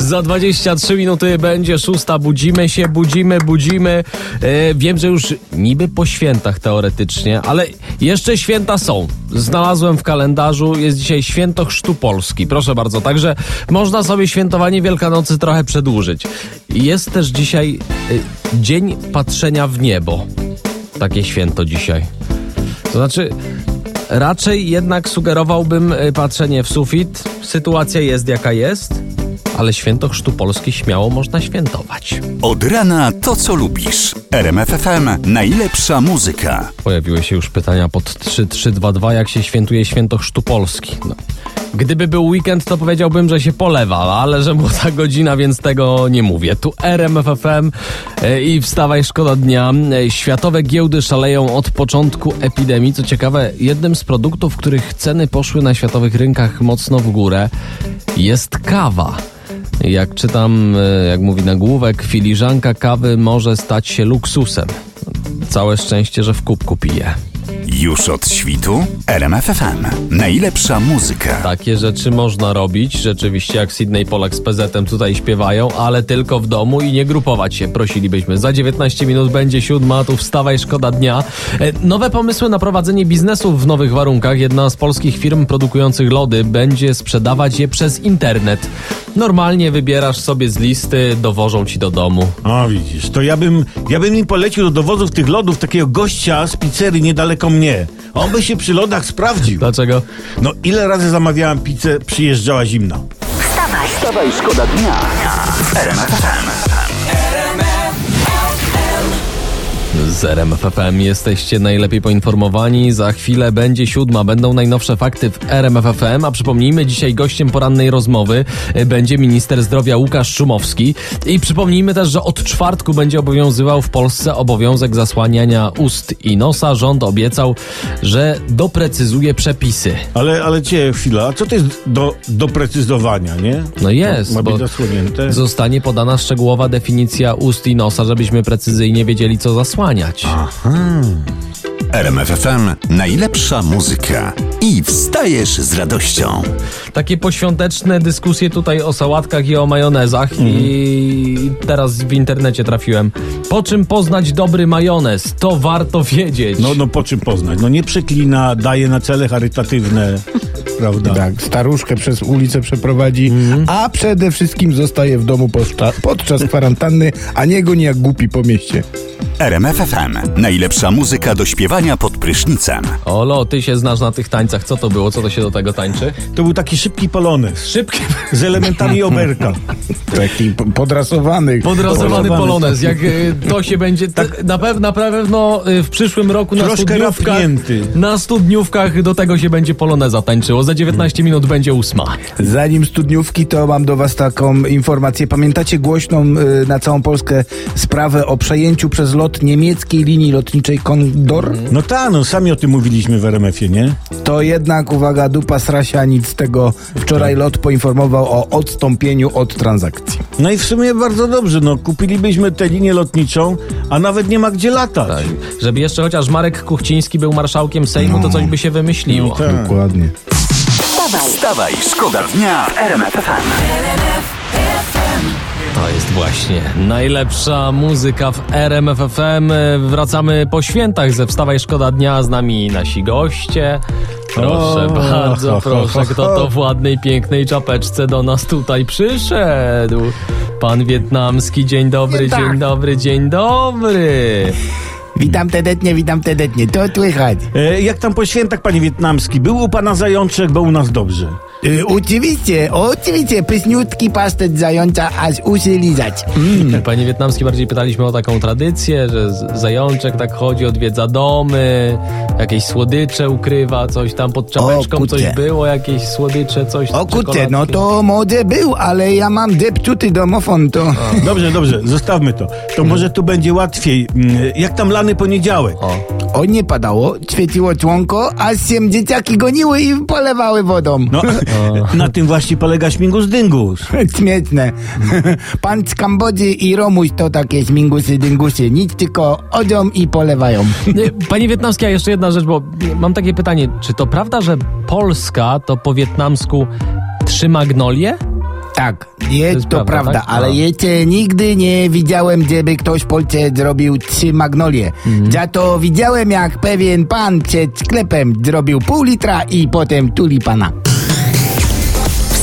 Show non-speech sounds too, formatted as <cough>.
Za 23 minuty będzie szósta. Budzimy się, budzimy, budzimy. E, wiem, że już niby po świętach teoretycznie, ale jeszcze święta są. Znalazłem w kalendarzu, jest dzisiaj święto Chrztu Polski. Proszę bardzo, także można sobie świętowanie Wielkanocy trochę przedłużyć. Jest też dzisiaj e, Dzień Patrzenia w Niebo. Takie święto dzisiaj. To znaczy, raczej jednak sugerowałbym y, patrzenie w sufit. Sytuacja jest jaka jest, ale święto Chrztu Polski śmiało można świętować. Od rana to, co lubisz. RMF FM. Najlepsza muzyka. Pojawiły się już pytania pod 3322, jak się świętuje święto Chrztu Polski. No. Gdyby był weekend, to powiedziałbym, że się polewa, ale że młoda <laughs> godzina, więc tego nie mówię. Tu RMFFM e, i wstawaj, szkoda dnia. E, Światowe giełdy szaleją od początku epidemii. Co ciekawe, jednym z produktów, których ceny poszły na światowych rynkach mocno w górę, jest kawa. Jak czytam, e, jak mówi nagłówek, filiżanka kawy może stać się luksusem. Całe szczęście, że w kubku pije. Już od świtu? RMF FM. Najlepsza muzyka. Takie rzeczy można robić, rzeczywiście jak Sydney Polak z PZ-em tutaj śpiewają, ale tylko w domu i nie grupować się, prosilibyśmy. Za 19 minut będzie siódma, tu wstawaj, szkoda dnia. E, Nowe pomysły na prowadzenie biznesu w nowych warunkach. Jedna z polskich firm produkujących lody będzie sprzedawać je przez internet. Normalnie wybierasz sobie z listy, dowożą ci do domu. O, widzisz, to ja bym, ja bym im polecił do dowozów tych lodów takiego gościa z pizzerii niedaleko mnie. On by się przy lodach sprawdził. Dlaczego? No, ile razy zamawiałam pizzę, przyjeżdżała zimna. Wstawaj, Wstawaj, szkoda dnia w Z RMFFM jesteście najlepiej poinformowani. Za chwilę będzie siódma, będą najnowsze fakty w RMFFM, a przypomnijmy, dzisiaj gościem porannej rozmowy y, będzie minister zdrowia Łukasz Szumowski. I przypomnijmy też, że od czwartku będzie obowiązywał w Polsce obowiązek zasłaniania ust i nosa. Rząd obiecał, że doprecyzuje przepisy. Ale, ale cię chwila, a co to jest do doprecyzowania, nie? No jest, Ma być zasłonięte. zostanie podana szczegółowa definicja ust i nosa, żebyśmy precyzyjnie wiedzieli, co zasłaniać. RMF FM. Najlepsza muzyka. I wstajesz z radością. Takie poświąteczne dyskusje tutaj o sałatkach i o majonezach i teraz w internecie trafiłem. Po czym poznać dobry majonez? To warto wiedzieć. No, no po czym poznać? No nie przeklina, daje na cele charytatywne, <laughs> prawda? Tak, staruszkę przez ulicę przeprowadzi, a przede wszystkim zostaje w domu podczas, podczas kwarantanny, a nie goni jak głupi po mieście. RMF FM. Najlepsza muzyka do śpiewania pod prysznicem. Olo, ty się znasz na tych tańcach. Co to było? Co to się do tego tańczy? To był taki szybki polonez Szybki, z elementami oberka. <laughs> Taki po- podrasowany. podrasowany Podrasowany. polonez. Jak y, to się będzie... t- Na, pew, na pewno y, w przyszłym roku na Troszkę studniówkach... rafnięty. Na studniówkach do tego się będzie poloneza tańczyło. Za 19 minut będzie ósma. Zanim studniówki, to mam do was taką informację. Pamiętacie głośną y, na całą Polskę sprawę o przejęciu przez lot niemieckiej linii lotniczej Kondor? No tak, no sami o tym mówiliśmy w RMF-ie, nie? To jednak, uwaga, dupa srasia nic z tego. Wczoraj lot poinformował o odstąpieniu od transakcji. No i w sumie bardzo dobrze, no kupilibyśmy tę linię lotniczą, a nawet nie ma gdzie latać. Tak. Żeby jeszcze chociaż Marek Kuchciński był marszałkiem Sejmu, to coś by się wymyśliło. No tak. Dokładnie. wstawaj, Wstawaj, szkoda dnia w RMF FM. To jest właśnie najlepsza muzyka w RMFFM. Wracamy po świętach ze Wstawaj Szkoda Dnia. Z nami nasi goście. Proszę O, bardzo, ho, ho, proszę, ho, kto to w ładnej, pięknej czapeczce do nas tutaj przyszedł? Pan wietnamski, dzień dobry, dzień dobry, dzień dobry. Witam tedetnie, witam tedetnie. To słychać. E, jak tam po świętach, panie wietnamski? Był u pana zajączek, bo u nas dobrze. Y, oczywiście, oczywiście, pyszniutki pasztet zająca, aż uszy lizać. Mm. <laughs> Panie wietnamski, bardziej pytaliśmy o taką tradycję, że zajączek tak chodzi, odwiedza domy, jakieś słodycze ukrywa, coś tam pod czapeczką, kurczę. coś było, jakieś słodycze, coś O kurczę, no to może był, ale ja mam deptuty domofon, to... <laughs> Dobrze, dobrze, zostawmy to. To może tu będzie łatwiej. Mm, Jak tam lany poniedziałek? O, O nie padało, świeciło członko, aż się dzieciaki goniły i polewały wodą. No, <laughs> Na tym właśnie polega śmigus dyngus. <laughs> Śmieszne. <laughs> Pan z Kambodży i Romuś to takie śmingusy dyngusy. Nic tylko odzią i polewają. E, <laughs> Panie Wietnamski, a jeszcze jedna rzecz, bo mam takie pytanie. Czy to prawda, że Polska to po wietnamsku trzy magnolie? Tak, jest, jest to prawda, prawda, tak? ale No. jeszcze nigdy nie widziałem, żeby ktoś w Polsce zrobił trzy magnolie. Mhm. Za to widziałem, jak pewien pan przed sklepem zrobił pół litra i potem tulipana.